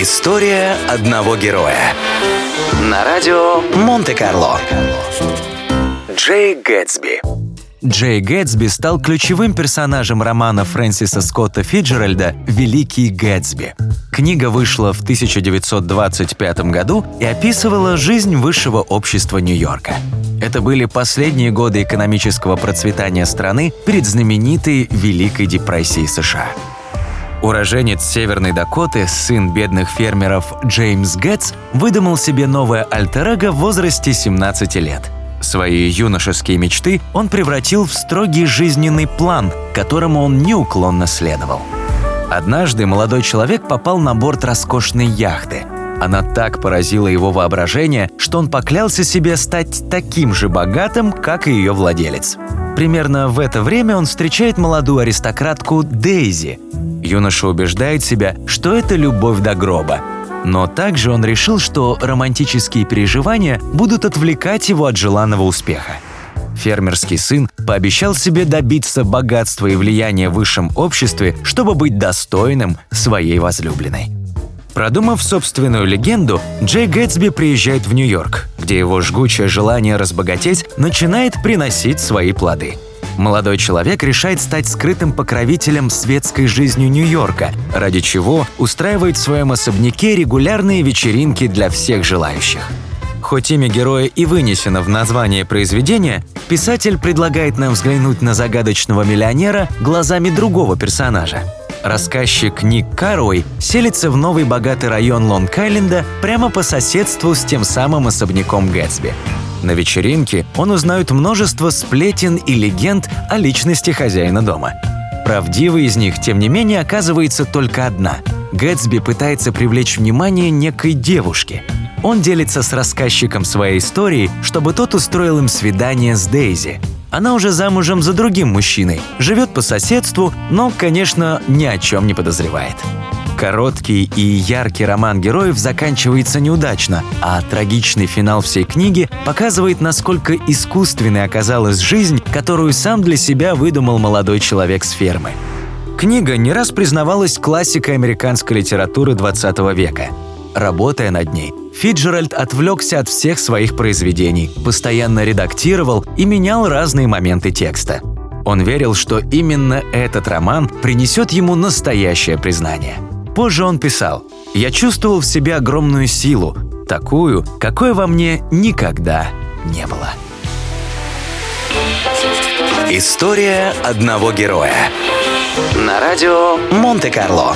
История одного героя. На радио Монте-Карло. Джей Гэтсби. Джей Гэтсби стал ключевым персонажем романа Фрэнсиса Скотта Фиджеральда «Великий Гэтсби». Книга вышла в 1925 году и описывала жизнь высшего общества Нью-Йорка. Это были последние годы экономического процветания страны перед знаменитой Великой депрессией США. Уроженец Северной Дакоты, сын бедных фермеров Джеймс Гэтс, выдумал себе новое альтер в возрасте 17 лет. Свои юношеские мечты он превратил в строгий жизненный план, которому он неуклонно следовал. Однажды молодой человек попал на борт роскошной яхты. Она так поразила его воображение, что он поклялся себе стать таким же богатым, как и ее владелец. Примерно в это время он встречает молодую аристократку Дейзи, Юноша убеждает себя, что это любовь до гроба. Но также он решил, что романтические переживания будут отвлекать его от желанного успеха. Фермерский сын пообещал себе добиться богатства и влияния в высшем обществе, чтобы быть достойным своей возлюбленной. Продумав собственную легенду, Джей Гэтсби приезжает в Нью-Йорк, где его жгучее желание разбогатеть начинает приносить свои плоды – молодой человек решает стать скрытым покровителем светской жизнью Нью-Йорка, ради чего устраивает в своем особняке регулярные вечеринки для всех желающих. Хоть имя героя и вынесено в название произведения, писатель предлагает нам взглянуть на загадочного миллионера глазами другого персонажа. Рассказчик Ник Карой селится в новый богатый район Лонг-Айленда прямо по соседству с тем самым особняком Гэтсби. На вечеринке он узнает множество сплетен и легенд о личности хозяина дома. Правдивой из них, тем не менее, оказывается только одна. Гэтсби пытается привлечь внимание некой девушки. Он делится с рассказчиком своей истории, чтобы тот устроил им свидание с Дейзи. Она уже замужем за другим мужчиной, живет по соседству, но, конечно, ни о чем не подозревает. Короткий и яркий роман героев заканчивается неудачно, а трагичный финал всей книги показывает, насколько искусственной оказалась жизнь, которую сам для себя выдумал молодой человек с фермы. Книга не раз признавалась классикой американской литературы 20 века. Работая над ней, Фиджеральд отвлекся от всех своих произведений, постоянно редактировал и менял разные моменты текста. Он верил, что именно этот роман принесет ему настоящее признание – Позже он писал «Я чувствовал в себе огромную силу, такую, какой во мне никогда не было». История одного героя. На радио Монте-Карло.